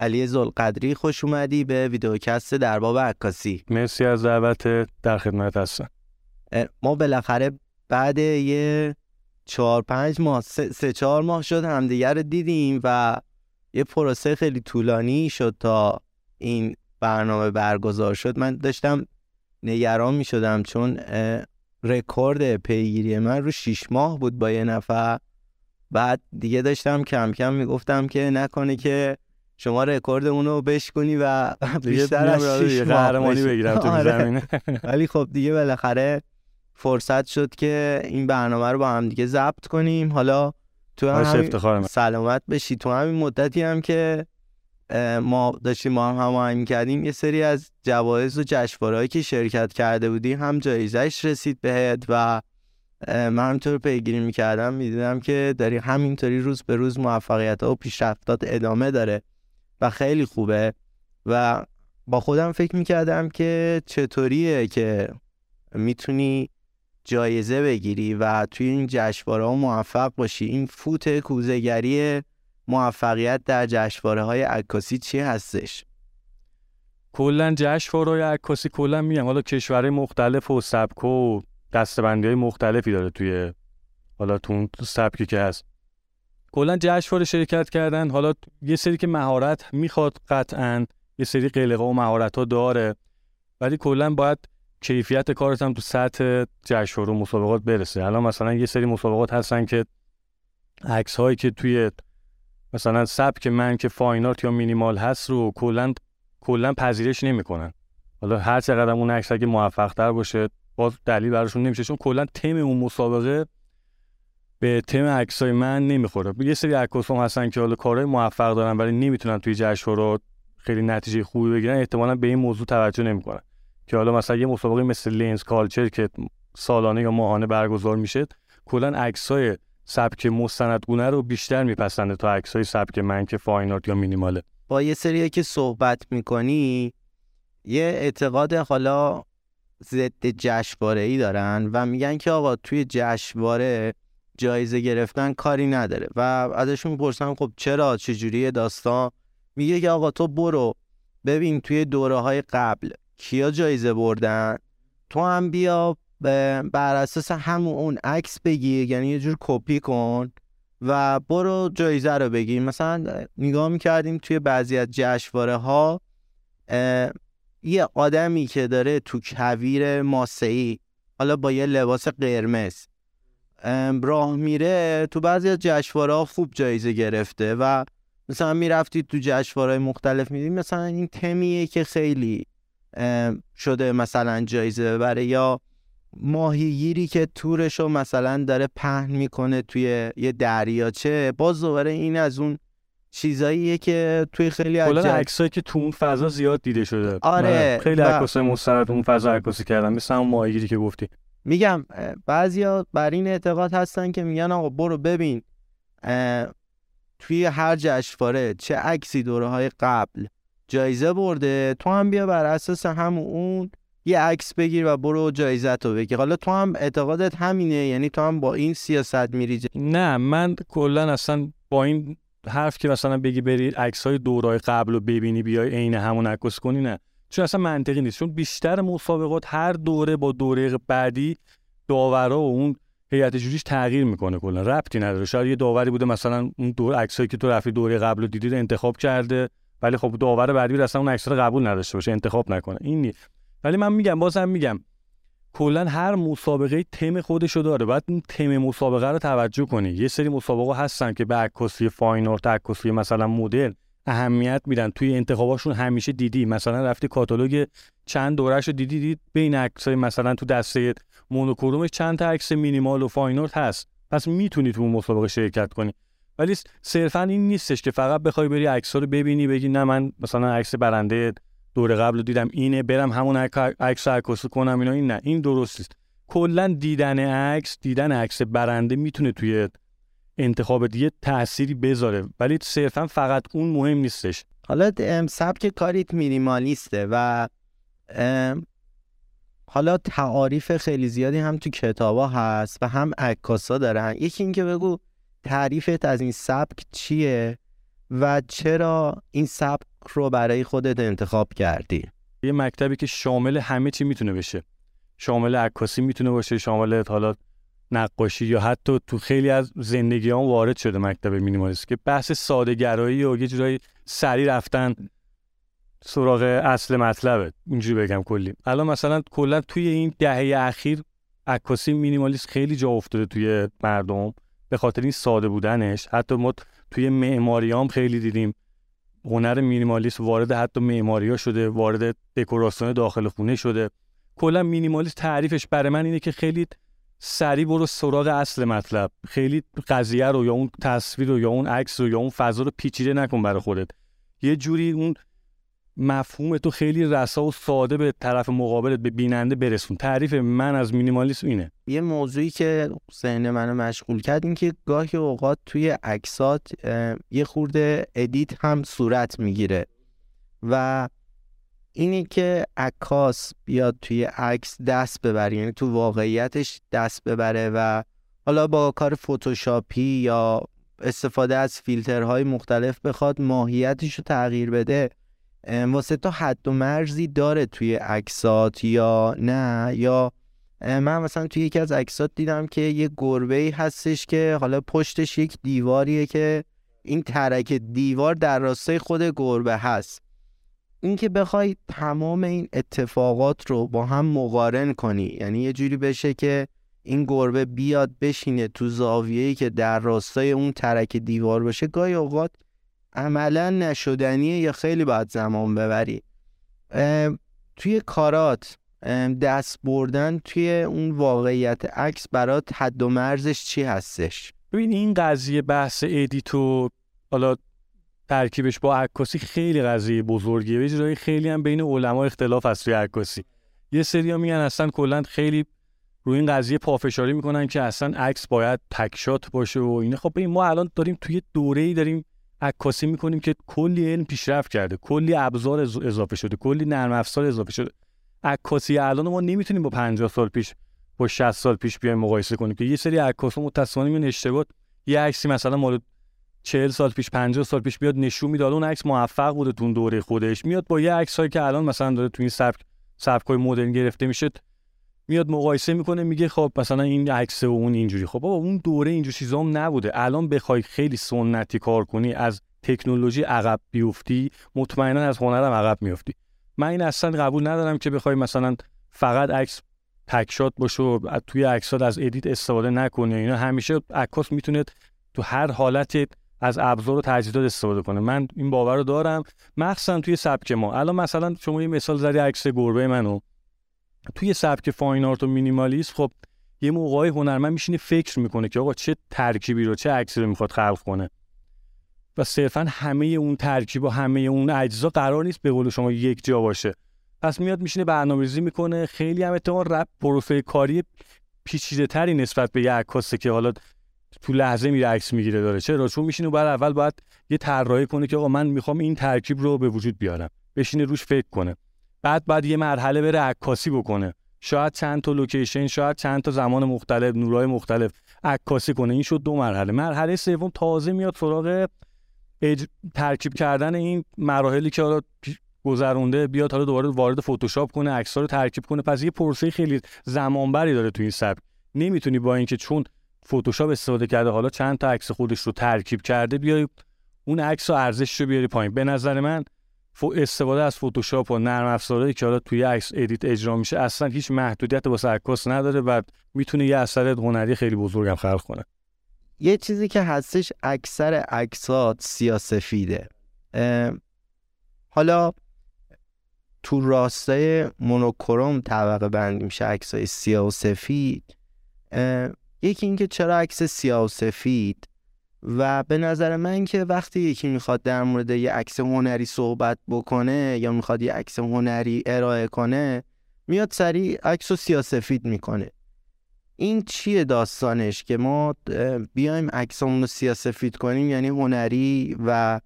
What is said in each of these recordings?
علی زلقدری خوش اومدی به ویدیوکست در باب عکاسی. مرسی از دعوت در خدمت هستم. ما بالاخره بعد یه چهار پنج ماه سه, سه چهار ماه شد همدیگه رو دیدیم و یه پروسه خیلی طولانی شد تا این برنامه برگزار شد. من داشتم نگران می شدم چون رکورد پیگیری من رو شیش ماه بود با یه نفر. بعد دیگه داشتم کم کم می‌گفتم که نکنه که شما رکورد اونو بشکنی و بیشتر از شیش قهرمانی بگیرم تو آره. زمینه ولی خب دیگه بالاخره فرصت شد که این برنامه رو با هم دیگه ضبط کنیم. حالا تو هم سلامت بشی. تو همین مدتی هم که ما داشتیم ما هم هماهنگ کردیم یه سری از جوایز و جشنواره‌ای که شرکت کرده بودی هم جایزش رسید بهت و من همینطور پیگیری می‌کردم. می‌دیدم که داری همینطوری روز به روز موفقیت ها و پیشرفتات ادامه داره. و خیلی خوبه. و با خودم فکر می‌کردم که چطوریه که می‌تونی جایزه بگیری و توی این جشنواره ها موفق باشی. این فوت کوزهگری موفقیت در جشنواره های عکاسی چی هستش؟ کلا جشنواره های عکاسی کلا میگم. حالا کشورهای مختلف و سبک و دستبندی های مختلفی داره توی حالا تو سبکی که هست. کلا جشنواره شرکت کردن. حالا یه سری که مهارت می‌خواد قطعا یه سری قلقه و مهارت ها داره. ولی کلا باید کیفیت کارت هم تو سطح جشنواره مسابقات برسه. الان مثلا یه سری مسابقات هستن که عکس هایی که توی مثلا سبک من که فاین آرت یا مینیمال هست رو کلا کلا پذیرش نمی‌کنن. حالا هر چقدر اون عکس اگه موفق تر باشه باز دلیل براشون نمیشه. چون کلا تم اون مسابقه به تم عکسای من نمی‌خوره. یه سری عکاس هم هستن که حالا کارهای موفق دارن ولی نمی‌تونن توی جشنواره خیلی نتیجه خوبی بگیرن. احتمالا به این موضوع توجه نمی‌کنن. که حالا مثلا یه مسابقه مثل لینز کالچر که سالانه یا ماهانه برگزار میشه کلا عکسای سبک مستندگونه رو بیشتر میپسنده تا عکسای سبک من که فاین یا مینیماله با یه سری که صحبت می‌کنی یه اعتقاد حالا ضد جشنواره ای دارن و میگن که آقا توی جشنواره جایزه گرفتن کاری نداره. و ازشون می‌پرسم خب چرا چجوری داستان؟ میگه که آقا تو برو ببین توی دوره های قبل کیا جایزه بردن؟ تو هم بیا بر اساس همون اون عکس بگیر یعنی یه جور کپی کن و برو جایزه رو بگیر. مثلا نگاه می‌کردیم توی بعضی از جشنواره ها یه آدمی که داره تو کویر ماسه‌ای حالا با یه لباس قرمز راه میره تو بعضی از جشنواره ها خوب جایزه گرفته و مثلا می‌رفتی تو جشنواره مختلف میدیم مثلا این تمیه که خیلی شده مثلا جایزه ببره یا ماهیگیری که تورشو مثلا داره پهن می‌کنه توی یه دریاچه باز دوباره این از اون چیزاییه که توی خیلی از عکسایی که تو اون فضا زیاد دیده شده. آره خیلی عکاسای مستند اون فضا عکاسی کردن. مثل اون ماهیگیری که گفتی. میگم بعضیا بر این اعتقاد هستن که میگن آقا برو ببین توی هر جشنواره چه عکسی دوره های قبل جایزه برده تو هم بیا بر اساس همون اون یه عکس بگیر و برو جایزت رو بگیر. حالا تو هم اعتقادت همینه یعنی تو هم با این سیاست میری نه من کلا اصلا با این حرف که مثلا بگی بری عکس های دورای قبل رو ببینی بیای عین همون عکس کنی نه. چون اصلا منطقی نیست. چون بیشتر مسابقات هر دوره با دوره بعدی داورا و اون هیئت جوریش تغییر می‌کنه کلا. ربطی نداره. شاید یه داوری بوده مثلا اون دور عکسایی که تو رفتی دوره قبل رو دیدی انتخاب کرده ولی خب داور بعدی اصلا اون عکس رو قبول نداشته باشه انتخاب نکنه. این نیست. ولی من میگم بازم میگم کلا هر مسابقه تم خودشو داره. باید این تم مسابقه رو توجه کنی. یه سری مسابقه هستن که به عکاسی fine art عکاسی مثلا مدل اهمیت میدن. توی انتخاباشون همیشه دیدی. مثلا رفتی کاتالوگ چند دورش دیدی دید بین عکسای مثلا تو دسته monochrome ش چند تا عکس مینیمال و fine art هست. پس می‌تونی تو اون مسابقه شرکت کنی. ولی صرفا این نیستش که فقط بخوای بری عکس رو ببینی بگی نه من مثلا عکس برنده دور قبل دیدم اینه برم همون عکس عکس کنم اینا. این نه این درست است کلا دیدن عکس دیدن عکس برنده می‌تونه توی انتخاب دیگه تأثیری بذاره ولی صرفا فقط اون مهم نیستش. حالا سبک کاریت مینیمالیسته و حالا تعاریف خیلی زیادی هم تو کتابا هست و هم عکاسا دارن. یکی اینکه بگو تعریفت از این سبک چیه و چرا این سبک رو برای خودت انتخاب کردی؟ یه مکتبی که شامل همه چی می‌تونه بشه. شامل عکاسی می‌تونه باشه شامل حالا نقاشی یا حتی تو خیلی از زندگی هم وارد شده مکتب مینیمالیست که بحث ساده گرایی و یه جورایی سری رفتن سراغ اصل مطلبه. اینجوری بگم کلی. الان مثلا کلا توی این دهه اخیر عکاسی مینیمالیست خیلی جا افتاده توی مردم. به خاطر این ساده بودنش. حتی ما توی معماری هم خیلی دیدیم هنر مینیمالیست وارد حتی معماری ها شده وارد دکوراسیون داخل خونه شده. کلا مینیمالیست تعریفش برای من اینه که خیلی سریع برو سراغ اصل مطلب. خیلی قضیه رو یا اون تصویر رو یا اون عکس رو یا اون فضا رو پیچیده نکن برای خودت. یه جوری اون مفهوم تو خیلی رسا و ساده به طرف مقابلت به بیننده برسون. تعریف من از مینیمالیسم اینه. یه موضوعی که ذهن منو مشغول کرد این که گاهی اوقات توی عکسات یه خورده edit هم صورت می‌گیره و اینی که عکاس بیاد توی عکس دست ببره یعنی تو واقعیتش دست ببره و حالا با کار فتوشاپی یا استفاده از فیلترهای مختلف بخواد ماهیتش رو تغییر بده واست حد و مرزی داره توی عکسات یا نه؟ یا من مثلا توی یکی از عکسات دیدم که یه گربه ای هستش که حالا پشتش یک دیواریه که این ترک دیوار در راستای خود گربه هست. اینکه بخوای تمام این اتفاقات رو با هم مقارن کنی. یعنی یه جوری بشه که این گربه بیاد بشینه تو زاویه‌ای که در راستای اون ترک دیوار باشه. گاهی اوقات عملا نشدنیه یا خیلی باید زمان ببری. توی کارات دست بردن توی اون واقعیت عکس برات حد و مرزش چی هستش؟ ببین این قضیه بحث edit و حالا ترکیبش با عکاسی خیلی قضیه بزرگیه. و خیلی هم بین علما اختلاف هست توی عکاسی. یه سری میگن اصلا کلا خیلی روی این قضیه پافشاری می‌کنن که اصلا عکس باید تک shot باشه و اینه خب ما الان داریم توی دوره ای داریم عکاسی می‌کنیم که کلی علم پیشرفت کرده کلی ابزار اضافه شده کلی نرم افزار اضافه شده. عکاسی الان ما نمی‌تونیم با 50 سال پیش با 60 سال پیش بیایم مقایسه کنیم که یه سری عکاسا متأسفانه میون اشتباه. یه عکسی مثلا مال 40 سال پیش 50 سال پیش بیاد نشون می‌داد. اون عکس موفق بوده تو دوره خودش. میاد با یه عکسایی که الان مثلا داره تو این سبک سبکای مدرن گرفته میشه میاد مقایسه می‌کنه میگه خب مثلا این عکس و اون اینجوری. خب بابا اون دوره اینجور چیزا هم نبوده. الان بخوای خیلی سنتی کار کنی از تکنولوژی عقب بیفتی مطمئنا از هنرم عقب میفتی من این اصلا قبول ندارم که بخوای مثلا فقط عکس تک shot باشه و توی عکسات از edit استفاده نکنه اینا همیشه عکاس می‌تونه تو هر حالت از ابزار و تجهیزات استفاده کنه. من این باور رو دارم. مخصوصا توی سبک ما. الان مثلا شما یه مثال زدی عکس گربه منو. توی سبک fine art و مینیمالیست خب یه موقعی هنرمند میشینه فکر می‌کنه که آقا چه ترکیبی رو چه عکسی رو می‌خواد خلق کنه. و صرفا همه اون ترکیب و همه اون اجزا قرار نیست به قول شما یک جا باشه. پس میاد میشینه برنامه‌ریزی می‌کنه. خیلی هم احتمال رپ پروسه کاری پیچیده تری نسبت به یه عکاسه که حالا تو لحظه میره عکس می‌گیره داره. چرا؟ چون میشینه بعد اول باید یه طراحی کنه که آقا من می‌خوام این ترکیب رو به وجود بیارم. بشینه روش فکر کنه. بعد بعد یه مرحله بره عکاسی بکنه. شاید چند تا لوکیشن شاید چند تا زمان مختلف نورای مختلف عکاسی کنه. این شد دو مرحله. مرحله سوم تازه میاد سراغ اج... ترکیب کردن این مراحلی که حالا گذرونده. بیاد حالا دوباره وارد فتوشاپ کنه عکس‌ها رو ترکیب کنه. پس یه پروسه خیلی زمانبری داره تو این سبک. نمی‌تونی با اینکه چون فتوشاپ استفاده کرده حالا چند تا عکس خودش رو ترکیب کرده بیای اون عکس و ارزشش رو بیاری پایین. به نظر من استفاده از فتوشاپ و نرم افزارهایی که حالا توی عکس edit اجرا میشه اصلا هیچ محدودیت واسه عکاس نداره و می‌تونه یه اثر هنری خیلی بزرگم خلق کنه. یه چیزی که هستش اکثر عکسات سیاسفیده. حالا تو راستای مونوکروم طبقه بندی میشه عکسای سیاه و سفید یکی اینکه چرا عکس سیاه و سفید؟ و به نظر من که وقتی یکی می‌خواد در مورد یه عکس هنری صحبت بکنه یا می‌خواد یه عکس هنری ارائه کنه میاد سریع عکس و سیاسفید می‌کنه. این چیه داستانش که ما بیایم عکسمون رو سیاسفید کنیم؟ یعنی هنری و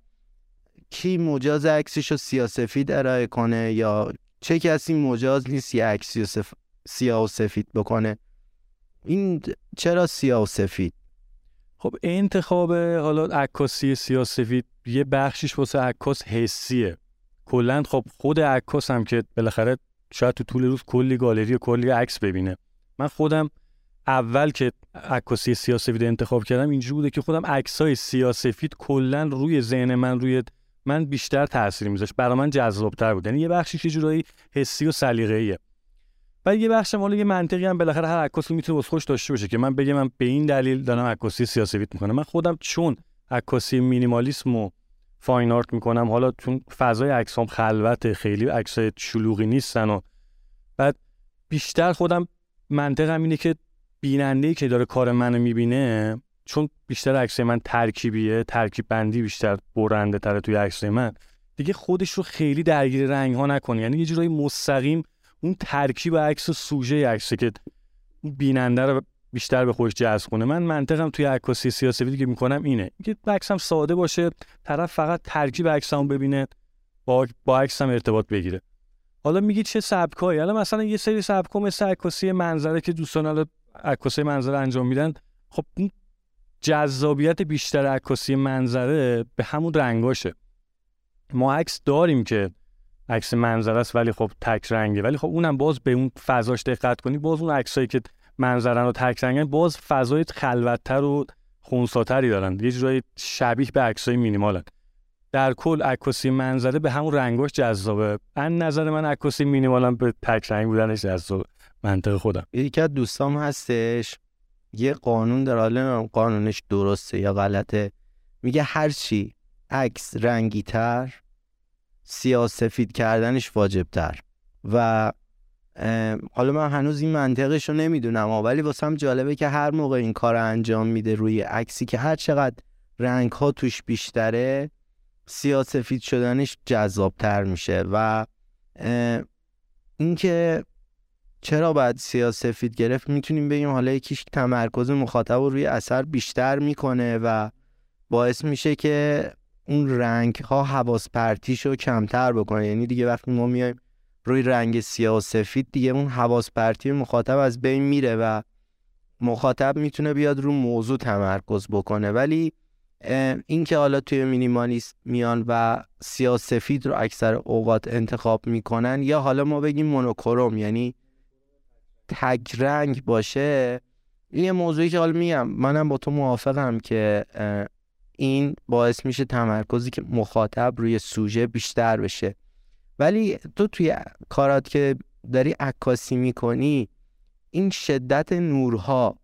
کی مجاز عکسش رو سیاسفید ارائه کنه یا چه کسی مجاز نیست یه عکسی سیاه و سفید بکنه؟ این چرا سیاه و سفید؟ خب انتخاب حالا عکاسی سیاسفید یه بخشیش واسه عکاس حسیه. کلا خب خود عکاس هم که بالاخره شاید تو طول روز کلی گالری و کلی عکس ببینه. من خودم اول که عکاسی سیاسفید انتخاب کردم اینجوری بوده که خودم عکسای سیاسفید کلا روی ذهن من روی من بیشتر تاثیر میذاشت. برای من جذابتر بود. یعنی یه بخشی یه جورایی حسی و سلیقه‌ایه. و یه بخش مال یه منطقی هم بالاخره هر عکاسی می‌تونه خوش داشته باشه که من بگم من به این دلیل دارم عکاسی سیاسفید می‌کنم. من خودم چون عکاسی مینیمالیسم و فاین آرت می‌کنم حالا چون فضای عکسام خلوت خیلی عکس شلوغی نیستن و بعد بیشتر خودم منطقم اینه که بیننده که داره کار منو می‌بینه چون بیشتر عکس من ترکیبیه ترکیب بندی بیشتر برنده تره توی عکس من دیگه خودش رو خیلی درگیر رنگ ها نکنه. یعنی یه جورایی مستقیم اون ترکیب عکس و سوژه عکس که بیننده رو بیشتر به خودش جذب کنه. من منطقم توی عکاسی سیاسی که می‌کنم اینه. که عکسم ساده باشه طرف فقط ترکیب عکسمو ببینه با با عکسم ارتباط بگیره. حالا میگی چه سبکایی حالا مثلا یه سری سبکا مثل عکاسی منظره که دوستان حالا عکاسی منظره انجام میدن. خب جذابیت بیشتر عکاسی منظره به همون رنگاشه. ما عکس داریم که عکس منظره است ولی خب تک رنگه. ولی خب اونم باز به اون فضاش دقت کنی باز اون عکسایی که منظره رو تک رنگن باز فضای خلوتتر و خونساتری دارن. یه جورایی شبیه به عکسای مینیمالن. در کل عکاسی منظره به همون رنگاش جذابه. ان نظر من عکاسی مینیمالم به تک رنگ بودنش جذاب منطق خودم. یکی از دوستام هستش. یه قانون در حال قانونش درسته یا غلطه. میگه هر چی عکس رنگی تر سیاسفید کردنش واجب تر و حالا من هنوز این منطقش رو نمی‌دونم ولی واسم جالبه که هر موقع این کار انجام میده روی عکسی که هر چقدر رنگ ها توش بیشتره سیاسفید شدنش جذابتر میشه. و اینکه چرا باید سیاسفید گرفت می‌تونیم بگیم حالا یکیش تمرکز مخاطب رو روی اثر بیشتر می‌کنه و باعث میشه که اون رنگ ها حواس پرتیش رو کمتر بکنه. یعنی دیگه وقتی ما میایم روی رنگ سیاه و سفید دیگه اون حواس پرتی مخاطب از بین میره و مخاطب می‌تونه بیاد رو موضوع تمرکز بکنه. ولی این که حالا توی مینیمالیست میان و سیاه سفید رو اکثر اوقات انتخاب می‌کنن یا حالا ما بگیم مونوکروم یعنی تک رنگ باشه یه موضوعی که حالا میگم. منم با تو موافقم که این باعث میشه تمرکزی که مخاطب روی سوژه بیشتر بشه. ولی تو توی کارات که داری عکاسی می‌کنی این شدت نورها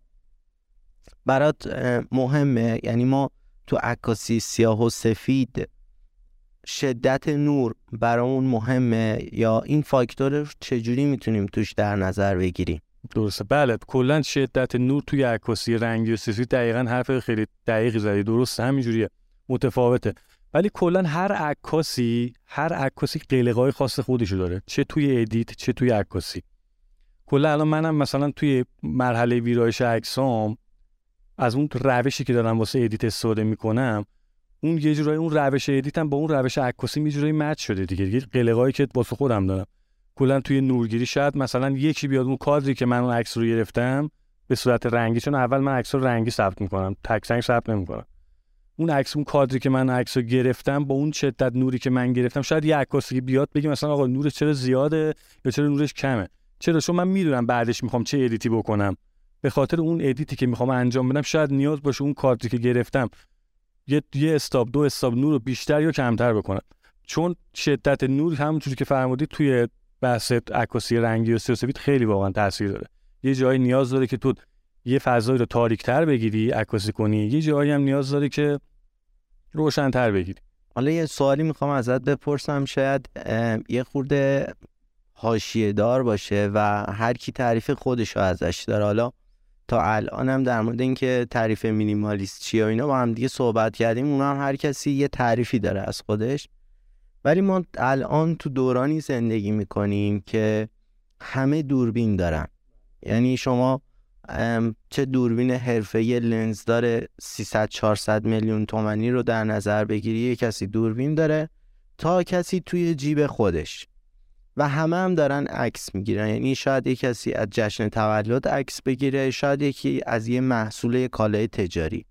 برات مهمه. یعنی ما تو عکاسی سیاه و سفید شدت نور برامون مهمه. یا این فاکتور چجوری می‌تونیم توش در نظر بگیریم؟ درسته. بله کلا شدت نور توی عکاسی رنگی و سفید دقیقا حرف خیلی دقیقی زدی. درسته همینجوریه. متفاوته. ولی کلا هر عکاسی هر عکاسی قلقای خاص خودشو داره. چه توی edit چه توی عکاسی. کلا الان منم مثلا توی مرحله ویرایش عکسام از اون روشی که دارم واسه edit استفاده می‌کنم اون یه جورایی اون روش edit م با اون روش عکاسی یه جورایی شده دیگه. دیگه قلقایی که واسه خودم دارم. کلا توی نورگیری شاید مثلا یکی بیاد اون کادری که من اون عکس رو گرفتم به صورت رنگی چون اول من عکس رو رنگی ثبت می‌کنم تک رنگ ثبت نمی‌کنم. اون عکس اون کادری که من عکس رو گرفتم با اون شدت نوری که من گرفتم شاید یه عکاسی بیاد بگه مثلا آقا نورش چرا زیاده یا چرا نورش کمه؟ چرا؟ چون من می‌دونم بعدش می‌خوام چه edit ی بکنم. به خاطر اون edit ی که می‌خوام انجام بدم شاید نیاز باشه اون کادری که گرفتم یه یه stop دو stop نور رو بیشتر یا کمتر بکنم. چون شدت نور همونجوری که فرمودید توی بحث عکاسی رنگی و سیاسفید خیلی واقعا تاثیر داره. یه جایی نیاز داره که تو یه فضایی رو تاریکتر بگیری عکاسی کنی یه جایی هم نیاز داره که روشنتر بگیری. حالا یه سوالی می‌خوام ازت بپرسم شاید یه خورده حاشیه دار باشه و هر کی تعریف خودش رو ازش داره. حالا تا الان هم در مورد اینکه تعریف مینیمالیست چیه و اینا با هم دیگه صحبت کردیم اون هم هر کسی یه تعریفی داره از خودش. ولی ما الان تو دورانی زندگی می‌کنیم که همه دوربین دارن. یعنی شما چه دوربین حرفه‌ای لنز داره 300 400 میلیون تومنی رو در نظر بگیری یه کسی دوربین داره تا کسی توی جیب خودش. و همه هم دارن عکس می‌گیرن. یعنی شاید یه کسی از جشن تولد عکس بگیره شاید یکی از یه محصول کالای تجاری.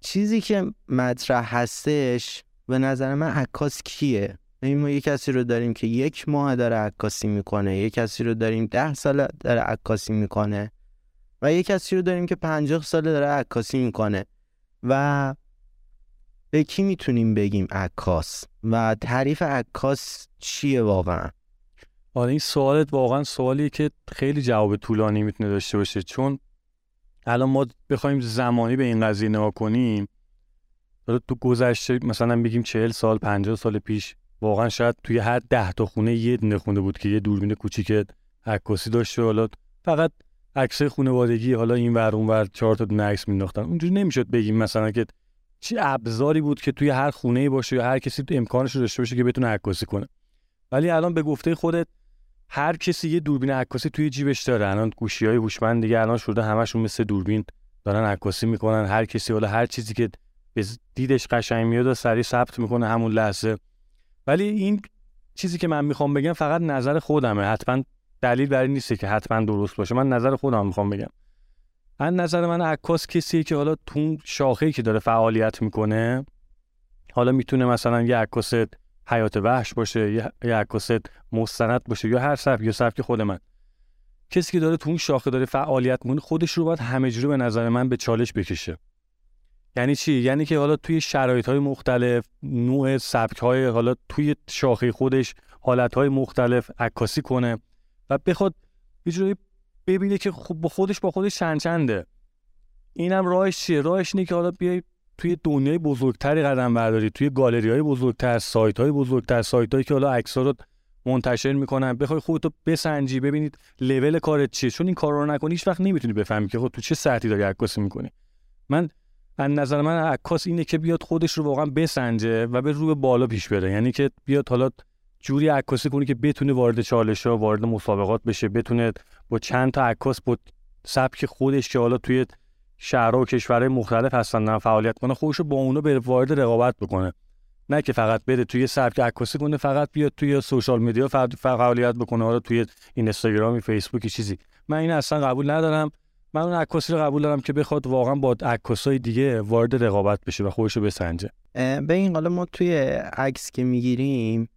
چیزی که مطرح هستش به نظر من عکاس کیه؟ این ما یه کسی رو داریم که یک ماه داره عکاسی می‌کنه یه کسی رو داریم ده سال داره عکاسی می‌کنه و یه کسی رو داریم که پنجاه سال داره عکاسی می‌کنه و به کی می‌تونیم بگیم عکاس و تعریف عکاس چیه واقعا؟ آره این سوالت واقعا سوالیه که خیلی جواب طولانی می‌تونه داشته باشه چون الان ما بخوایم زمانی به این قضیه نگاه کنیم تو گذشته مثلا بگیم چهل سال پنجاه سال پیش واقعا شاید توی هر ده تا خونه یه دونه خونه بود که یه دوربین کوچیک عکاسی داشته حالا فقط عکسای خانوادگی حالا این ور اون ور چهار تا دونه عکس مینداختن. اونجوری نمی‌شد بگیم مثلا که چه ابزاری بود که توی هر خونه باشه یا هر کسی امکانش رو داشته باشه که بتونه عکاسی کنه. ولی الان به گفته خودت هر کسی یه دوربین عکاسی توی جیبش داره. الان گوشی های هوشمند دیگه الان شده همشون مثل دوربین دارن عکاسی می‌کنن. هر کسی حالا هر چیزی که دیدش قشنگ میاد و سریع ثبت می‌کنه همون لحظه. ولی این چیزی که من می‌خوام بگم فقط نظر خودمه. حتما دلیل بر این نیست که حتما درست باشه. من نظر خودم می‌خوام بگم. من نظر من عکاس کسیه که حالا تو شاخه‌ای که داره فعالیت می‌کنه حالا می‌تونه مثلا یه عکاس حیات وحش باشه یه عکاس مستند باشه یا هر سبک یا سبک خود من. کسی که داره تو اون شاخه داره فعالیت می‌کنه خودش رو باید همه جوره به نظر من به چالش بکشه. یعنی چی؟ یعنی که حالا توی شرایط های مختلف نوع سبک های حالا توی شاخه خودش حالت های مختلف عکاسی کنه و بخواد یه جوری ببینه که خب با خودش با خودش چند اینم راهش چیه؟ راهش اینه که حالا بیای توی دنیای بزرگتری قدم برداری توی گالری های بزرگتر سایت های بزرگتر سایت هایی که حالا عکس رو منتشر می‌کنن. بخوای خودتو بسنجی ببینید لول کارت چیه. چون این کار رو نکنی هیچ وقت نمی‌تونی بفهمی که خود تو چه سطحی داری عکاسی می‌کنی. من از نظر من عکاس اینه که بیاد خودش رو واقعا بسنجه و به رو بالا پیش بره. یعنی که بیاد حالا جوری عکاسی کنه که بتونه وارد چالش ها وارد مسابقات بشه بتونه با چند تا عکاس با سبک خودش که حالا توی شهرها و کشورهای مختلف هستن فعالیت کنه خودش رو با اونا به وارد رقابت بکنه. نه که فقط بره توی سبک عکاسی کنه فقط بیاد توی سوشال میدیا فعالیت بکنه حالا توی اینستاگرام فیسبوک چیزی. من این اصلا قبول ندارم. من اون عکاسی رو قبول دارم که بخواد واقعا با عکاسای دیگه وارد رقابت بشه و خودش رو بسنجه به این حالا ما توی عکس که می‌گیریم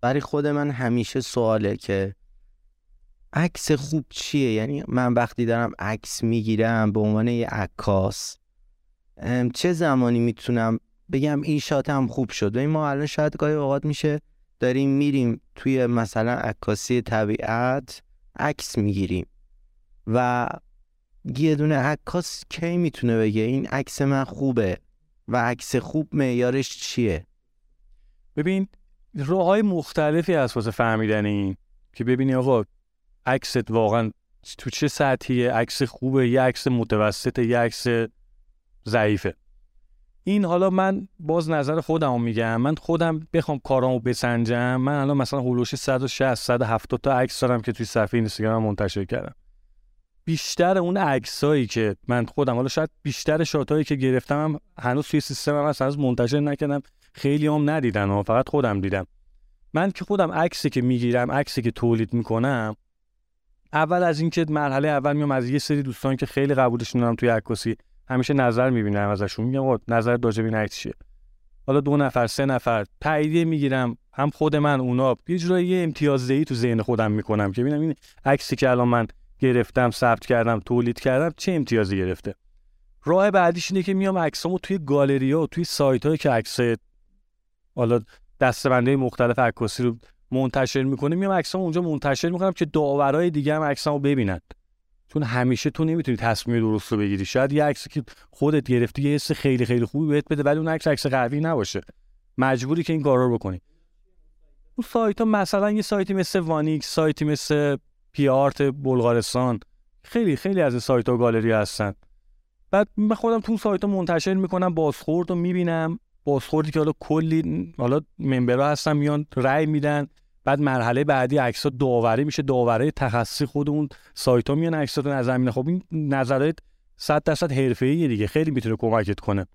برای خود من همیشه سواله که عکس خوب چیه؟ یعنی من وقتی دارم عکس می‌گیرم به عنوان یه عکاس چه زمانی می‌تونم بگم این شات هم خوب شد؟ و این ما الان شاید گاهی اوقات میشه داریم میریم توی مثلا عکاسی طبیعت عکس می‌گیریم. و یه دونه عکاس کی می‌تونه بگه؟ این عکس من خوبه. و عکس خوب معیارش چیه؟ ببین راه مختلفی از واسه فهمیدن این که ببینی آقا عکست واقعا تو چه سطحیه؟ عکس خوبه یه عکس متوسط یه عکس ضعیفه. این حالا من باز نظر خودم میگم. من خودم بخوام کارامو بسنجم من الان مثلا هولوش 160 170 تا عکس دارم که توی صفحه اینستاگرام منتشر کردم. بیشتر اون عکسایی که من خودم حالا شاید بیشتر شاتایی که گرفتم هم هنوز توی سیستمم هست هنوز منتشر نکردم خیلی هم ندیدن و فقط خودم دیدم. من که خودم عکسی که می‌گیرم عکسی که تولید می‌کنم اول از اینکه مرحله اول میام از یه سری دوستان که خیلی قبولشون دارم توی عکاسی همیشه نظر می‌بینم ازشون میگم نظر راجع به عکس چیه؟ حالا دو نفر سه نفر تاییدیه می‌گیرم هم خود من اونا. یه جورایی امتیازدهی تو ذهن خودم می‌کنم که ببینم این عکسی که الان من گرفتم ثبت کردم تولید کردم چه امتیازی گرفته؟ راه بعدیش اینه که میام عکسامو توی گالری ها و توی سایت هایی که عکس حالا دستبنده مختلف عکاسی رو منتشر می‌کنه میام عکسامو اونجا منتشر می‌کنم که داورای دیگه هم عکسامو ببینن. چون همیشه تو نمی‌تونی تصمیم درست رو بگیری. شاید یه عکسی که خودت گرفتی یه حس خیلی خیلی خوبی بهت بده ولی اون عکس عکس قوی نباشه. مجبوری که این کارا رو بکنی. اون سایت ها مثلا یه سایتی مثل One X سایتی مثل پی آرت بلغارستان. خیلی خیلی از سایت ها گالری هستن. بعد من خودم تو سایت منتشر می‌کنم بازخورد رو می‌بینم. بازخوردی که حالا کلی حالا member ها هستن میان رأی میدن. بعد مرحله بعدی عکس ها داوری میشه داوره تخصصی خود اون سایت ها میان عکس ها نظر میدن. خب این نظرات 100 درصد حرفه‌ای دیگه. خیلی می‌تونه کمکت کنه.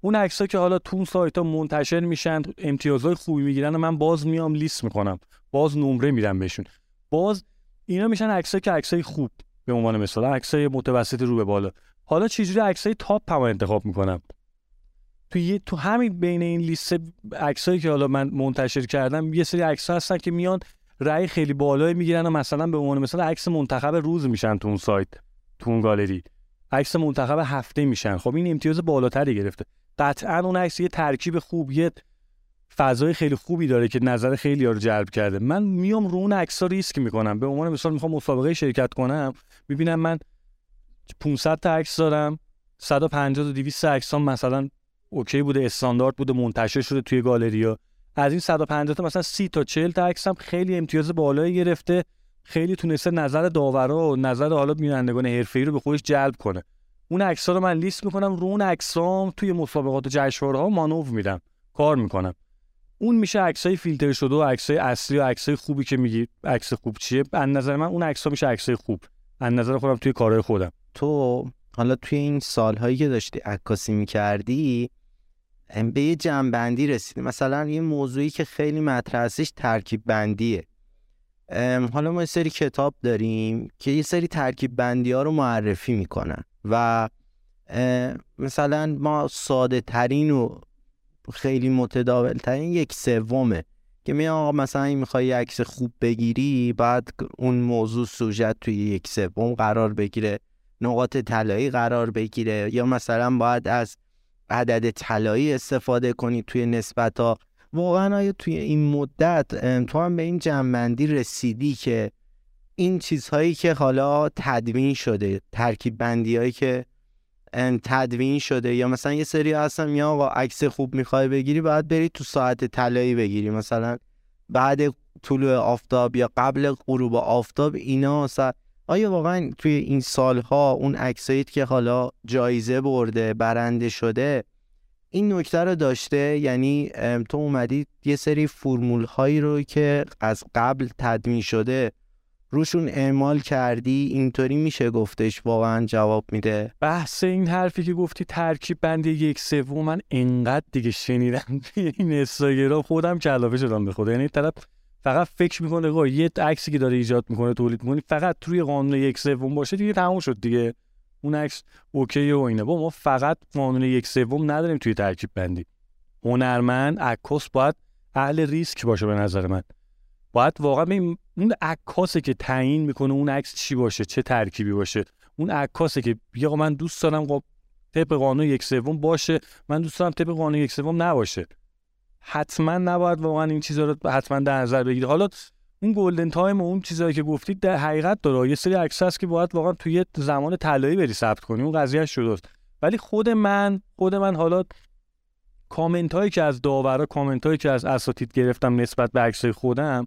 اون عکس ها که حالا تو سایت ها منتشر میشن امتیازهای خوبی می‌گیرن و من باز میام لیست می‌کنم. باز نمره میدم بهشون. باز اینا میشن عکسایی که عکسای خوب به عنوان مثال عکسای متوسط رو به بالا. حالا چجوری عکسای تاپ هم انتخاب می‌کنم؟ تو یه تو همین بین این لیست عکسایی که حالا من منتشر کردم یه سری عکس هستن که میان رأی خیلی بالایی می‌گیرن و مثلا به عنوان مثلا عکس منتخب روز میشن تو اون سایت تو اون گالری. عکس منتخب هفته میشن. خب این امتیاز بالاتری گرفته. قطعا اون عکس یه ترکیب خوب یه فضای خیلی خوبی داره که نظر خیلی رو جلب کرده. من میام رو اون عکس ریسک می‌کنم. به عنوان مثال می‌خوام مسابقه شرکت کنم. می‌بینم من 500 تا عکس دارم. 150 تا 200 عکس مثلا اوکی بوده استاندارد بوده منتشر شده توی گالریا. از این 150 تا مثلا 30 تا 40 تا عکس هم خیلی امتیاز بالایی گرفته. خیلی تونسته نظر داورا و نظر حالا بینندگان حرفه‌ای رو به خودش جلب کنه. اون عکس‌ها رو من لیست می‌کنم. رو اون عکسام توی مسابقات و جشنواره‌ها مانور میدم. کار می‌کنم. اون میشه عکسای فیلتر شده و عکسای اصلی و عکسای خوبی که میگی. عکس خوب چیه؟ از نظر من اون عکس‌ها میشه عکسای خوب. از نظر خودم توی کارهای خودم. تو حالا توی این سالهایی که داشتی عکاسی می‌کردی به یه جنبندی رسیدی. مثلا یه موضوعی که خیلی مطرح ترکیب بندیه حالا ما یه سری کتاب داریم که یه سری ترکیب بندی ها رو معرفی می‌کنن و مثلا ما ساده ترین و خیلی متداول ترین یک سومه. که می آقا مثلا این می‌خوای عکس خوب بگیری بعد اون موضوع سوژت توی یک سوم قرار بگیره نقاط طلایی قرار بگیره. یا مثلا باید از عدد طلایی استفاده کنی توی نسبت ها واقعا آیا توی این مدت تو هم به این جنبندی رسیدی که این چیزهایی که حالا تدوین شده ترکیب بندی هایی که تدوین شده یا مثلا یه سری هستن یا آقا عکس خوب می‌خوای بگیری باید بری تو ساعت طلایی بگیری. مثلا بعد طلوع آفتاب یا قبل غروب آفتاب اینا آیا واقعا توی این سالها اون عکسایی که حالا جایزه برده برنده شده این نکته رو داشته؟ یعنی تو اومدی یه سری فرمول هایی رو که از قبل تدوین شده روشون اعمال کردی اینطوری میشه گفتش واقعا جواب میده؟ بحث این حرفی که گفتی ترکیب بندی یک سوم من انقدر دیگه شنیدم این استاگرام خودم کلافه شدم به خدا. یعنی طرف فقط فکر می‌کنه آقا یه عکسی که داره ایجاد می‌کنه تولید می‌کنه فقط توی قانون یک سوم باشه دیگه تموم شد دیگه. اون عکس اوکی و اینه. با ما فقط قانون یک سوم نداریم توی ترکیب بندی. هنرمند عکاس باید اهل ریسک باشه به نظر من. باید واقعا اون عکاسه که تعیین می‌کنه اون عکس چی باشه؟ چه ترکیبی باشه؟ اون عکاسه که بیا من دوست دارم خب طبق قانون یک سوم باشه من دوست دارم طبق قانون یک سوم نباشه. حتما نباید واقعا این چیزا رو حتما در نظر بگیری. حالا اون golden time و اون چیزایی که گفتید در حقیقت داره. یه سری عکس هست که باید واقعا توی زمان طلایی بری ثبت کنی. اون قضیه شده ولی خود من خود من حالا کامنت هایی که از داورا کامنت هایی که از اساتید گرفتم نسبت به عکسای خودم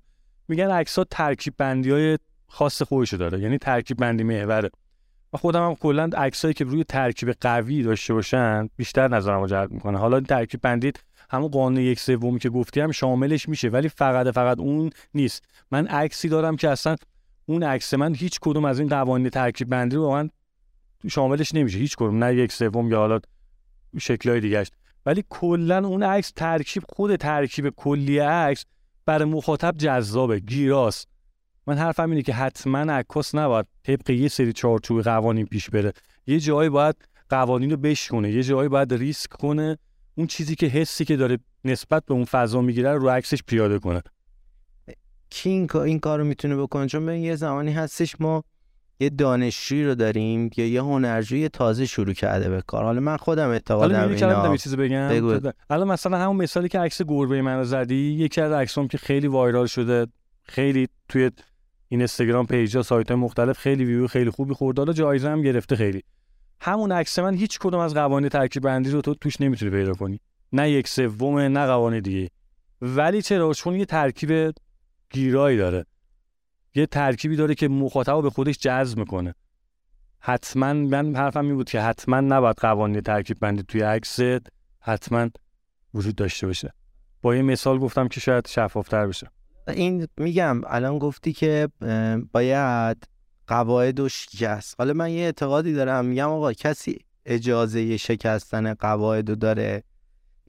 میگن عکس ها ترکیب بندی های خاص خودشو داره. یعنی ترکیب بندی محوره و خودم هم کلا عکسایی که روی ترکیب قوی داشته باشن بیشتر نظرمو جلب می‌کنه. حالا ترکیب بندی همون قانون یک سومی که گفتی هم شاملش میشه ولی فقط فقط اون نیست. من عکسی دارم که اصلا اون عکس من هیچ کدوم از این قوانین ترکیب بندی رو واقعا شاملش نمیشه. هیچ کدوم نه یک سوم یا حالا شکلهای دیگهش ولی کلا اون عکس ترکیب خود ترکیب کلی عکس برای مخاطب جذابه گیراست. من حرفم اینه که حتما عکاس نباید طبق یه سری چارچوب قوانین پیش بره. یه جایی باید قوانین رو بشکنه یه جایی باید ریسک کنه. اون چیزی که حسی که داره نسبت به اون فضا می‌گیره رو عکسش پیاده کنه. کی این, این کار رو می‌تونه بکنه؟ چون یه زمانی هستش ما یه دانشجویی رو داریم یا یه هنرجوی تازه شروع کرده به کار. حالا من خودم اعتقادم اینا. یه چیزی بگم؟ الان مثلا همون مثالی که عکس گربه من رو زدی یکی از عکسام که خیلی وایرال شده خیلی توی این اینستاگرام پیجا سایت های مختلف خیلی ویو خیلی خوبی خورده حالا جایزه هم گرفته خیلی. همون عکس من هیچ کدوم از قوانین ترکیب بندی رو تو توش نمی‌تونی پیدا کنی. نه یک سوم نه قوانین دیگه. ولی چرا؟ چون یه ترکیب گیرایی داره. یه ترکیبی داره که مخاطب به خودش جذب می‌کنه. حتما من حرفم این بود که حتما نباید قوانین ترکیب بندی توی عکس حتما وجود داشته باشه. با یه مثال گفتم که شاید شفافتر بشه. این میگم الان گفتی که باید قواعد و شکست. حالا من یه اعتقادی دارم. میگم آقا کسی اجازه شکستن قواعد رو داره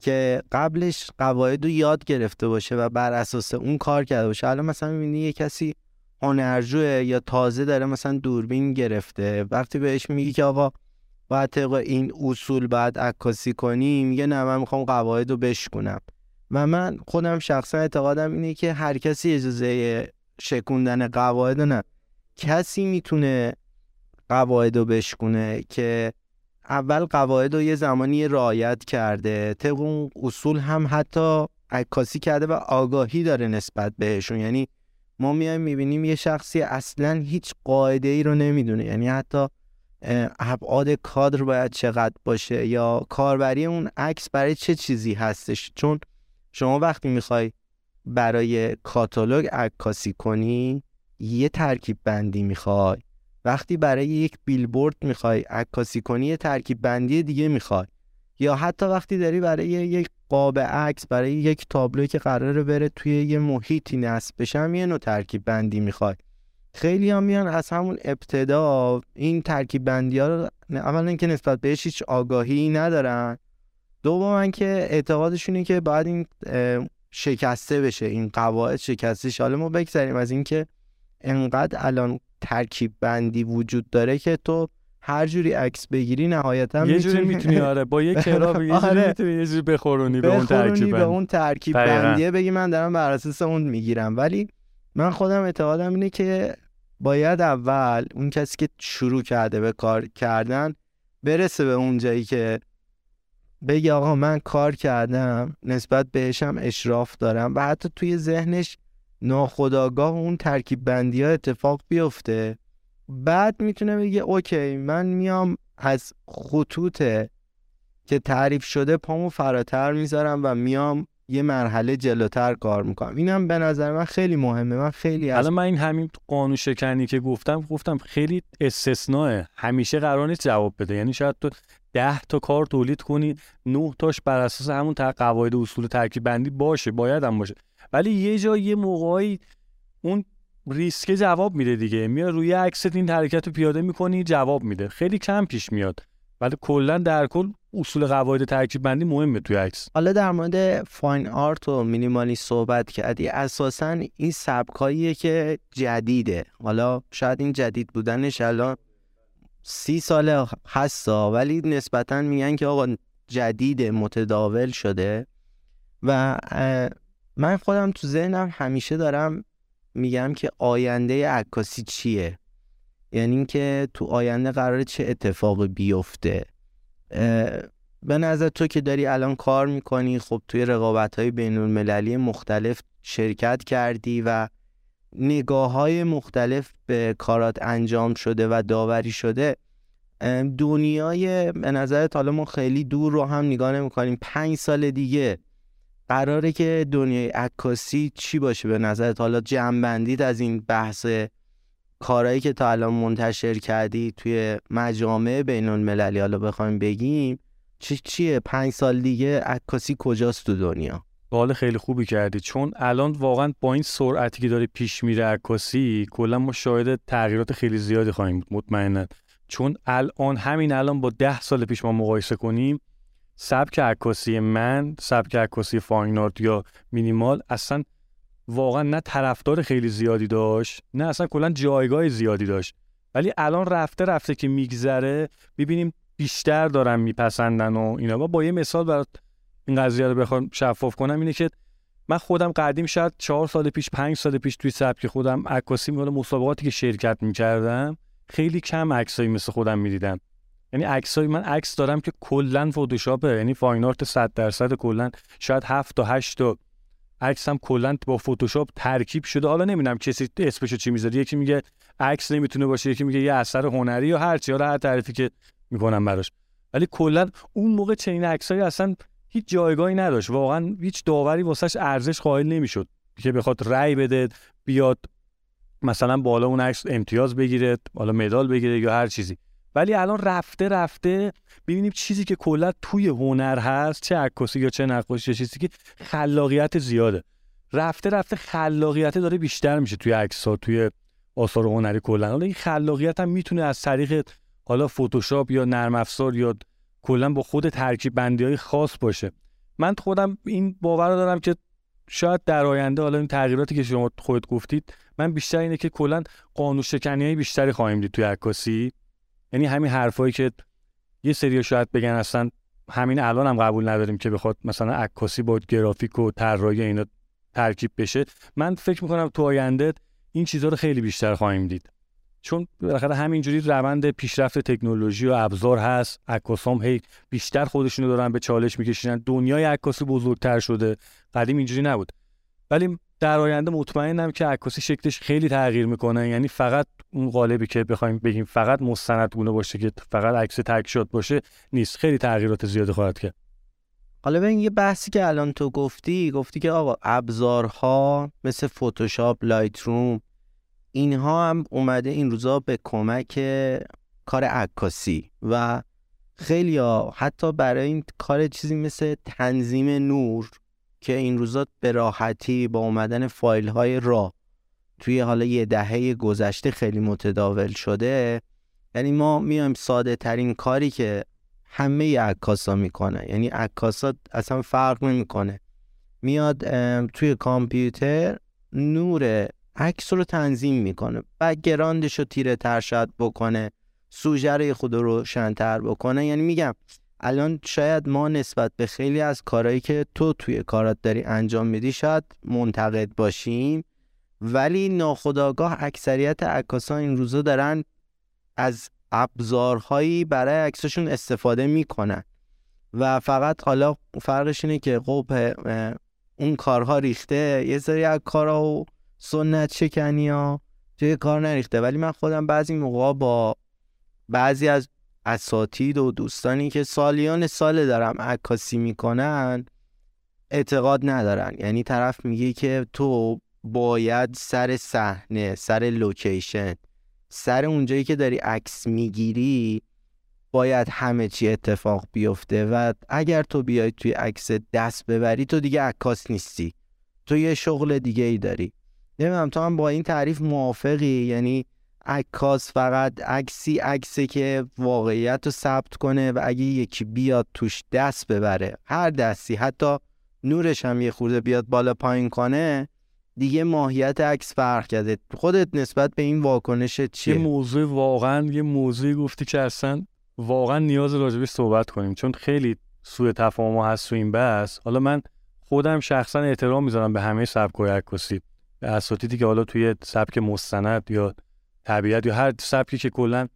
که قبلش قواعد رو یاد گرفته باشه و بر اساس اون کار کرده باشه. الان مثلا می‌بینی یه کسی هنرجوه یا تازه داره مثلا دوربین گرفته. وقتی بهش میگی که آقا باید طبق این اصول باید عکاسی کنیم میگه نه من می‌خوام قواعد رو بشکنم و من خودم شخصا اعتقادم اینه که هر کسی اجازه شکوندن قواعد نه. کسی می‌تونه قواعد رو بشکونه که اول قواعد رو یه زمانی رعایت کرده. طبق اصول هم حتی عکاسی کرده و آگاهی داره نسبت بهشون. یعنی ما میایم می‌بینیم یه شخصی اصلا هیچ قاعده ای رو نمی‌دونه. یعنی حتی ابعاد کادر باید چقدر باشه یا کاربری اون عکس برای چه چیزی هستش؟ چون شما وقتی می‌خوای برای کاتالوگ عکاسی کنی یه ترکیب بندی می‌خوای. وقتی برای یک بیلبورد می‌خوای عکاسی کنی یه ترکیب بندی دیگه می‌خوای. یا حتی وقتی داری برای یک قاب عکس برای یک تابلو که قراره بره توی یه محیطی نصب بشم یه نوع ترکیب بندی می‌خوای. خیلی هم میان از همون ابتدا این ترکیب بندی ها رو اولا اینکه نسبت بهش هیچ آگاهی ندارن. دوم که اعتقادشونه که باید این شکسته بشه این قواعد شکسته حالا ما بگذاریم از اینکه انقدر الان ترکیب بندی وجود داره که تو هر جوری عکس بگیری نهایتا یه جوری می‌تونی آره با یه کراب یه جوری آره. می‌تونی یه جوری بخورونی به اون ترکیب به اون ترکیب بندیه بگی من دارم بر اساس اون می‌گیرم. ولی من خودم اعتقادم اینه که باید اول اون کسی که شروع کرده به کار کردن برسه به اون جایی که بگی آقا من کار کردم نسبت بهشم اشراف دارم و حتی توی ذهنش ناخداگاه اون ترکیب بندی ها اتفاق بیفته. بعد می‌تونه بگه اوکی من میام از خطوط که تعریف شده پامو فراتر می‌ذارم و میام یه مرحله جلوتر کار می‌کنم. اینم به نظر من خیلی مهمه. من خیلی از من این همین قانون شکنی که گفتم گفتم خیلی استثناء همیشه قرار نیست جواب بده. یعنی شاید تو ده تا کار تولید کنی نه تاش بر اساس همون قواعد اصول ترکیب بندی باشه باید هم باشه. ولی یه جا یه موقعی اون ریسک جواب میده دیگه. میاد روی عکست این حرکت رو پیاده می‌کنی جواب میده. خیلی کم پیش میاد. ولی کلا در کل اصول قواعد ترکیب بندی مهمه توی عکس. حالا در مورد فاین آرت و مینیمالی صحبت کردی. اساسا این سبکاییه که جدیده. حالا شاید این جدید بودنش الان سی ساله هستا ولی نسبتا میگن که آقا جدید متداول شده. و من خودم تو ذهنم همیشه دارم میگم که آینده عکاسی چیه؟ یعنی اینکه تو آینده قرار چه اتفاقی بیفته؟ به نظر تو که داری الان کار می‌کنی خب توی رقابت های بین المللی مختلف شرکت کردی و نگاه های مختلف به کارات انجام شده و داوری شده دنیای به نظرت حالا ما خیلی دور رو هم نگاه نمی کنیم پنج سال دیگه قراره که دنیای عکاسی چی باشه به نظرت؟ حالا جمع از این بحث کارهایی که تا الان منتشر کردی توی مجامع بین المللی حالا بخوایم بگیم چی چیه؟ پنج سال دیگه عکاسی کجاست تو دنیا؟ سوال خیلی خوبی کردی. چون الان واقعا با این سرعتی که داره پیش میره عکاسی کلا ما شاهد تغییرات خیلی زیادی خواهیم بود مطمئنا. چون الان همین الان با ده سال پیش ما مقایسه کنیم سبک عکاسی من سبک عکاسی فاین یا مینیمال اصلا واقعا نه طرفدار خیلی زیادی داشت نه اصلا کلا جایگاه زیادی داشت. ولی الان رفته رفته که میگذره ببینیم بیشتر دارن میپسندن و اینا. با یه مثال برات این قضیه رو بخوام شفاف کنم اینه که من خودم قدیم شاید چهار سال پیش پنج سال پیش توی سبک خودم عکاسی مال مسابقاتی که شرکت می‌کردم خیلی کم عکسایی مثل خودم می‌دیدم. یعنی عکسای من عکس دارم که کلا فتوشاپه یعنی فاین آرت 100 درصد کلا. شاید 7 تا 8 تا عکسم کلا با فتوشاپ ترکیب شده. حالا نمی‌دونم کسی اسمشو چی می‌ذاره. یکی میگه عکس نمی‌تونه باشه یکی میگه یه اثر هنری یا هر چی. حالا هر تعریفی که می‌کنم براش. ولی کلا اون موقع چنین عکسایی اصلا هیچ جایگاهی نداشت. واقعا هیچ داوری واسش ارزش قائل نمی‌شد که بخواد رأی بده بیاد مثلا بالا اون عکس امتیاز بگیره حالا مدال بگیره یا هر چیزی. ولی الان رفته رفته ببینیم چیزی که کلا توی هنر هست چه عکاسی یا چه نقاشی چیزی که خلاقیت زیاده. رفته رفته خلاقیت داره بیشتر میشه توی عکس ها توی آثار هنری کلا. حالا این خلاقیت هم می‌تونه از طریق حالا فتوشاپ یا نرم افزار یا کلا با خود ترکیب بندی های خاص باشه. من خودم این باور رو دارم که شاید در آینده حالا این تغییراتی که شما خودت گفتید من بیشتر اینه که کلا قانون شکنی های بیشتری خواهیم دید توی عکاسی. یعنی همین حرفایی که یه سری شاید بگن اصلا همین الان هم قبول نداریم که بخواد مثلا عکاسی با گرافیک و طراحی اینا ترکیب بشه. من فکر می‌کنم تو آینده این چیزها رو خیلی بیشتر خواهیم دید. چون بالاخره همینجوری روند پیشرفت تکنولوژی و ابزار هست. عکاسام هی بیشتر خودشونو دارن به چالش میکشیدن. دنیای عکاسی بزرگتر شده. قدیم اینجوری نبود. ولی در آینده مطمئنم که عکاسی شکلش خیلی تغییر می‌کنه. یعنی فقط اون قالبی که بخوایم بگیم فقط مستندگونه باشه که فقط عکس تک شد باشه نیست. خیلی تغییرات زیادی خواهد کرد. حالا ببین یه بحثی که الان تو گفتی گفتی که آقا ابزارها مثل فتوشاپ لایت روم اینها هم اومده این روزا به کمک کار عکاسی و خیلی ها حتی برای این کار چیزی مثل تنظیم نور که این روزا به راحتی با اومدن فایل های را توی حالا یه دهه گذشته خیلی متداول شده. یعنی ما میایم ساده ترین کاری که همه عکاسا می‌کنه. یعنی عکاسا اصلا فرق نمی‌کنه. میاد توی کامپیوتر نور عکس رو تنظیم می‌کنه. گراندش رو تیره تر شاید بکنه. سوژه خود رو روشنتر بکنه. یعنی میگم الان شاید ما نسبت به خیلی از کارهایی که تو توی کارات داری انجام میدی شاید منتقد باشیم. ولی ناخداگاه اکثریت عکاسان این روزا دارن از ابزارهایی برای عکسشون استفاده می‌کنن. و فقط حالا فرقش اینه که خب اون کارها ریخته یه سری از کارها و سنت شکنی ها توی کار نریخته. ولی من خودم بعضی موقع با بعضی از اساتید و دوستانی که سالیان سال دارم عکاسی می‌کنن اعتقاد ندارن. یعنی طرف میگه که تو باید سر صحنه سر لوکیشن سر اونجایی که داری عکس می‌گیری باید همه چی اتفاق بیفته و اگر تو بیای توی عکس دست ببری تو دیگه عکاس نیستی. تو یه شغل دیگه ای داری. نمی‌دونم تو هم با این تعریف موافقی؟ یعنی عکاس فقط عکسی عکسی که واقعیت رو ثبت کنه و اگه یکی بیاد توش دست ببره. هر دستی حتی نورش هم یه خورده بیاد بالا پایین کنه دیگه ماهیت عکس فرق کرده. خودت نسبت به این واکنش چیه؟ یه موضوع واقعا یه موضوعی گفتی که اصلا واقعا نیاز راجبش صحبت کنیم. چون خیلی سوء تفاهم هست تو این بحث. حالا من خودم شخصا احترام می‌ذارم به همه سبکای عکاسی. به اساتیدی که حالا توی سبک مستند یا طبیعت یا هر سبکی که کلا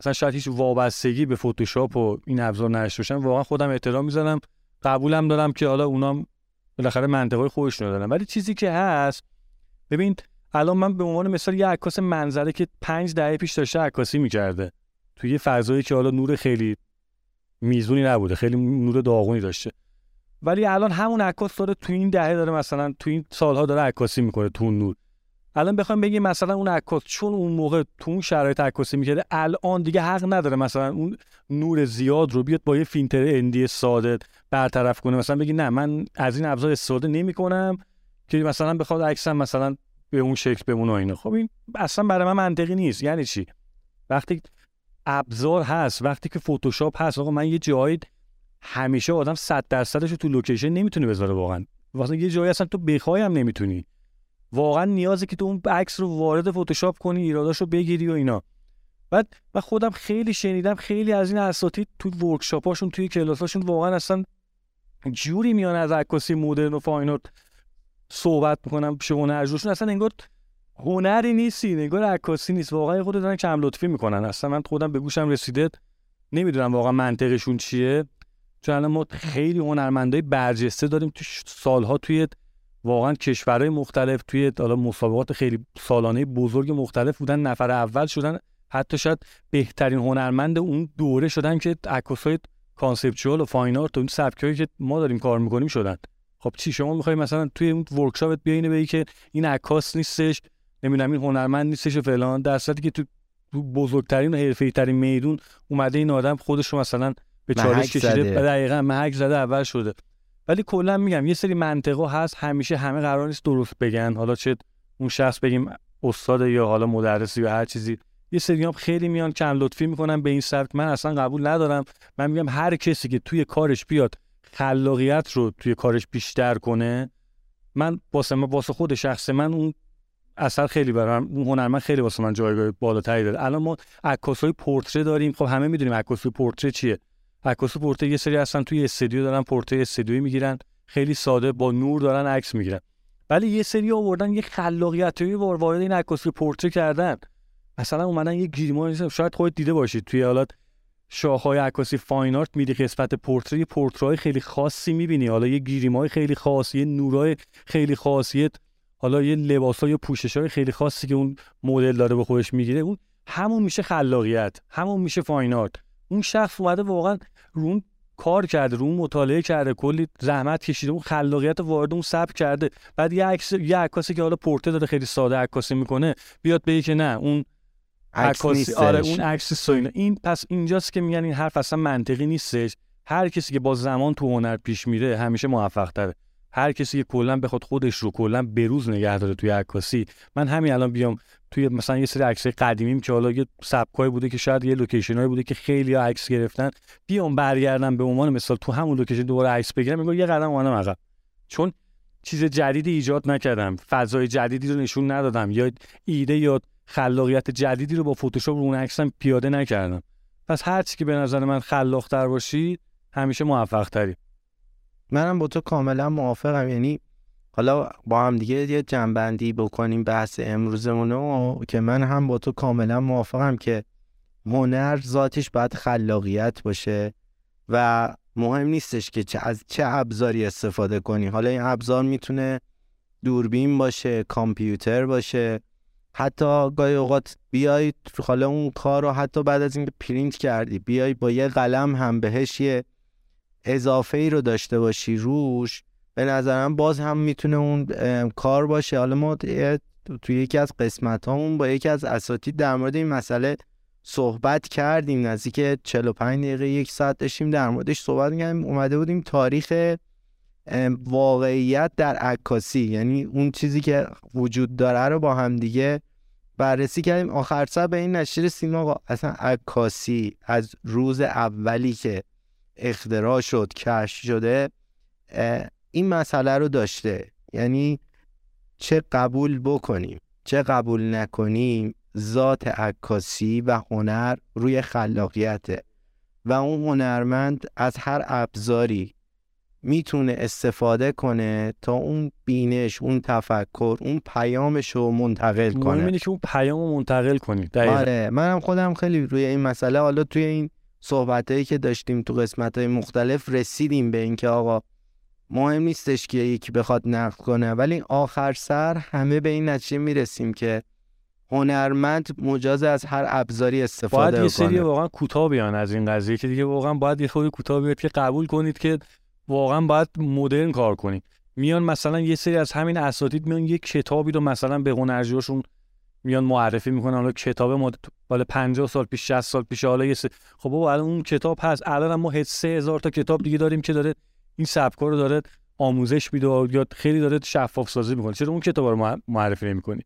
مثلا شاید هیچ وابستگی به فتوشاپ و این ابزار نداشته باشن واقعا خودم احترام می‌ذارم قبولم دارم که حالا اونام بالاخره منطقه خودشون دارن. ولی چیزی که هست ببین الان من به عنوان مثال یه عکاس منظره که پنج دهه پیش داشته عکاسی می‌کرده. توی یه فضایی که حالا نور خیلی میزونی نبوده خیلی نور داغونی داشته. ولی الان همون عکاس داره تو این دهه داره مثلا تو این سالها داره عکاسی می‌کنه تو نور. الان بخوام بگیم مثلا اون عکاس چون اون موقع تو اون شرایط عکاسی می‌کرده الان دیگه حق نداره مثلا اون نور زیاد رو بیاد با یه فیلتر اندی ساده برطرف کنه. مثلا بگی نه من از این ابزار استفاده نمی‌کنم که مثلا بخواد عکسم مثلا به اون شکل بمونه اینه خب این اصلا برای من منطقی نیست. یعنی چی؟ وقتی ابزار هست وقتی که فتوشاپ هست آقا من یه جایی همیشه آدم 100 درصدش تو لوکیشن نمی‌تونه بذاره واقعا. واسه یه جایی اصلا تو بخوای هم نمی‌تونی. واقعا نیازه که تو اون عکس رو وارد فتوشاپ کنی ایراداشو بگیری و اینا. بعد من خودم خیلی شنیدم خیلی از این اساتید تو ورکشاپاشون توی کلاساشون واقعا اصلا جوری میان از عکاسی مدرن و فاینورد صحبت می‌کنم پیش هنرجوشون. اصلا انگار هنری نیستی انگار عکاسی نیست. واقعا خود دارن کم لطفی می‌کنن. اصلا من خودم به گوشم رسیده نمی‌دونم واقعا منطقشون چیه. چون الان ما خیلی هنرمندای برجسته داریم تو سالها توی واقعا کشورهای مختلف توی حالا مسابقات خیلی سالانه بزرگ مختلف بودن نفر اول شدن. حتی شاید بهترین هنرمند اون دوره شدن که عکاسای conceptual و fine art و اون سبکایی که ما داریم کار می‌کنیم شدن. خب چی شما می‌خوای مثلا توی اون workshop ت بیاین بگی که این عکاس نیستش نمی‌دونم این هنرمند نیستش و فلان در که تو بزرگترین و حرفه‌ای ترین میدون اومده این آدم خودش رو مثلا به چالش کشیده دقیقا محک زده اول شده. ولی کلا میگم یه سری منطقه هست همیشه همه قرار نیست درست بگن. حالا چه اون شخص بگیم استاد یا حالا مدرسی یا هر چیزی. یه سری هم خیلی میان کم لطفی می‌کنن به این سبک. من اصلا قبول ندارم. من میگم هر کسی که توی کارش بیاد خلاقیت رو توی کارش بیشتر کنه من واسه من واسه خود شخص من اون اثر خیلی برام اون هنرمند خیلی واسه من جایگاه بالاتری داره. الان ما عکاسای پورتره داریم. خب همه می‌دونیم عکاسای پورتره چیه. عکاس پورتر یه سری هستن توی استودیو دارن پورتر استودیویی می‌گیرن. خیلی ساده با نور دارن عکس می‌گیرن. ولی یه سری آوردن یه خلاقیتی وارد این عکاسی پرتره کردن. مثلا اومدن یه گریما شاید خودت دیده باشید توی حالا تو شاخه‌های عکاسی fine art میری قسمت پرتره پرتره‌های خیلی خاصی می‌بینی. حالا یه گریمای خیلی خاص یه نورای خیلی خاصی حالا یه لباسای پوششای خیلی خاصی که اون مدل داره به خودش می‌گیره. اون همون میشه خلاقیت همون میشه fine art اون شخص اومده واقعا رو کار کرده رو مطالعه کرده کلی زحمت کشیده اون خلاقیت وارد اون سبک کرده. بعد یه عکس یه عکاسی که حالا پورتر داره خیلی ساده عکاسی می‌کنه بیاد بگه که نه اون عکاسی آره اون عکس سوینا این پس اینجاست که میگن این حرف اصلا منطقی نیستش. هر کسی که با زمان تو هنر پیش میره همیشه موفق تره هر کسی که کلا بخواد خودش رو کلا بروز نگه داره توی عکاسی. من همین الان بیام توی مثلا یه سری عکسای قدیمیم که حالا یه سبکای بوده که شاید یه لوکیشنایی بوده که خیلی عکس گرفتن بیام برگردم به عنوان مثال تو همون لوکیشن دوباره عکس بگیرم میگم یه قدم اومدم عقب. چون چیز جدیدی ایجاد نکردم. فضای جدیدی رو نشون ندادم. یا ایده یا خلاقیت جدیدی رو با فتوشاپ رو اون عکسم پیاده نکردم. پس هر چی که به نظر من خلاقتر باشی همیشه موفق تری منم با تو کاملا موافقم. یعنی حالا با هم دیگه یه جنبندی بکنیم بحث امروزمون رو که من هم با تو کاملا موافقم که هنر ذاتش باید خلاقیت باشه و مهم نیستش که چه از چه ابزاری استفاده کنی. حالا این ابزار می‌تونه دوربین باشه کامپیوتر باشه. حتی گاهی اوقات بیای حالا اون کار رو حتی بعد از اینکه پرینت کردی بیای با یه قلم هم بهش یه اضافه ای رو داشته باشی روش. به نظرم باز هم می‌تونه اون کار باشه. حالا ما توی یکی از قسمت هامون با یکی از اساتید در مورد این مسئله صحبت کردیم. نزدیک 45 دقیقه یک ساعت داشتیم در موردش صحبت می‌کردیم. اومده بودیم تاریخ واقعیت در عکاسی. یعنی اون چیزی که وجود داره رو با هم دیگه بررسی کردیم. آخر سر به این نشیر سیما اصلا عکاسی از روز اولی که اختراع شد کشف شده این مسئله رو داشته. یعنی چه قبول بکنیم چه قبول نکنیم ذات عکاسی و هنر روی خلاقیته. و اون هنرمند از هر ابزاری می‌تونه استفاده کنه تا اون بینش اون تفکر اون پیامش رو منتقل کنه. اینه که اون پیام رو منتقل کنی آره منم خودم خیلی روی این مسئله حالا توی این صحبت که داشتیم تو قسمت های مختلف رسیدیم به اینکه آقا مهم نیستش که یکی بخواد نقد کنه ولی آخر سر همه به این نتیجه می‌رسیم که هنرمند مجاز از هر ابزاری استفاده باید یه سری واقعا کوتاه بیان از این قضیه که دیگه واقعا باید یه خود کوتاه بیاد که قبول کنید که واقعا باید مدرن کار کنید. میان مثلا یه سری از همین اساتید میان یه کتابی رو مثلا به هنرجوشون میان معرفی می‌کنن. حالا کتاب ما بالا 50 سال پیش 60 سال پیش حالا یه خب بابا الان اون کتاب هست. الان ما 3000 تا کتاب دیگه داریم که داره این سبکا رو داره آموزش میده یا خیلی داره شفاف سازی می‌کنه. چرا اون کتاب رو معرفی نمی‌کنی؟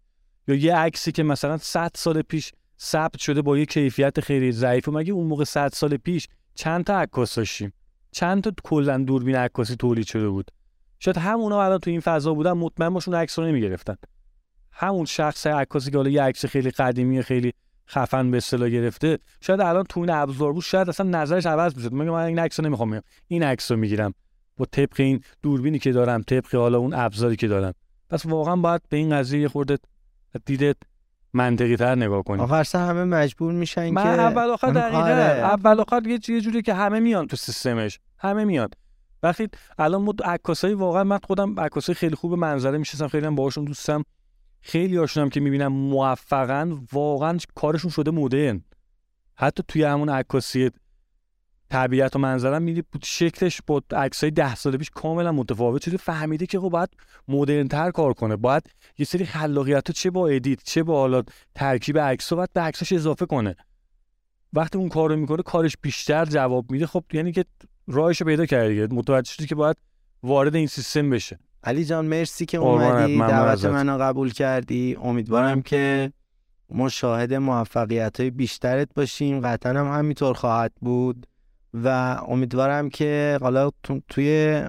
یا یه عکسی که مثلا 100 سال پیش ثبت شده با یه کیفیت خیلی ضعیف مگه اون موقع 100 سال پیش چند تا عکاس داشتیم؟ چند تا کلا دوربین عکاسی تولید شده بود؟ شاید همونا الان تو این فضا بودن مطمئن باشون عکس رو نمی‌گرفتن. همون شخص عکاسی که حالا یه عکس خیلی قدیمی خیلی خفن به اصطلاح گرفته شاید الان تو این ابزار بود شاید اصلا نظرش عوض بشه میگم من این عکس نمی‌خوام این عکس می‌گیرم. با طبق این دوربینی که دارم طبق حالا اون ابزاری که دارم. پس واقعا باید به این قضیه خورده دیده منطقی تر نگاه کنیم آخر سر همه مجبور میشن من که اول آخر دقیقا آره. اول آخر یه جوری که همه میان تو سیستمش. همه میاد وقتی الان ما عکاسای واقعا من خودم عکاسای خیلی خوب منظره میشستم خیلی هم باهاشون دوستم. خیلی هاشونم که می‌بینم موفقن واقعا کارشون شده مدرن. حتی توی همون عکاسی طبیعت و منظرم میدی. شکلش با عکسای ده ساله پیش کاملا متفاوت. شده فهمیده که خب باید مدرن تر کار کنه. باید یه سری خلاقیت چه با ادیت چه با حالا ترکیب عکس باید به عکسش اضافه کنه. وقتی اون کارو می‌کنه کارش بیشتر جواب میده. خب یعنی که راهش پیدا کردی متوجه شدی که باید وارد این سیستم بشه. علی جان مرسی که اومدی. دعوت منو قبول کردی. امیدوارم که ما شاهد موفقیت های بیشترت باشیم. قطعا هم همینطور خواهد بود. و امیدوارم که حالا توی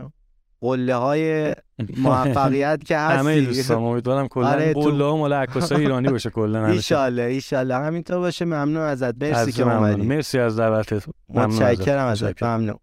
قله های موفقیت که هستی. همه دوستان امیدوارم کلا آره، تو- قلا مال عکاسای ایرانی باشه کلا همیشه ایشالله ایشالله همینطور باشه. ممنون ازت. مرسی از که. اومدی. مرسی از دعوتت. متشکرم ازت. ممنون.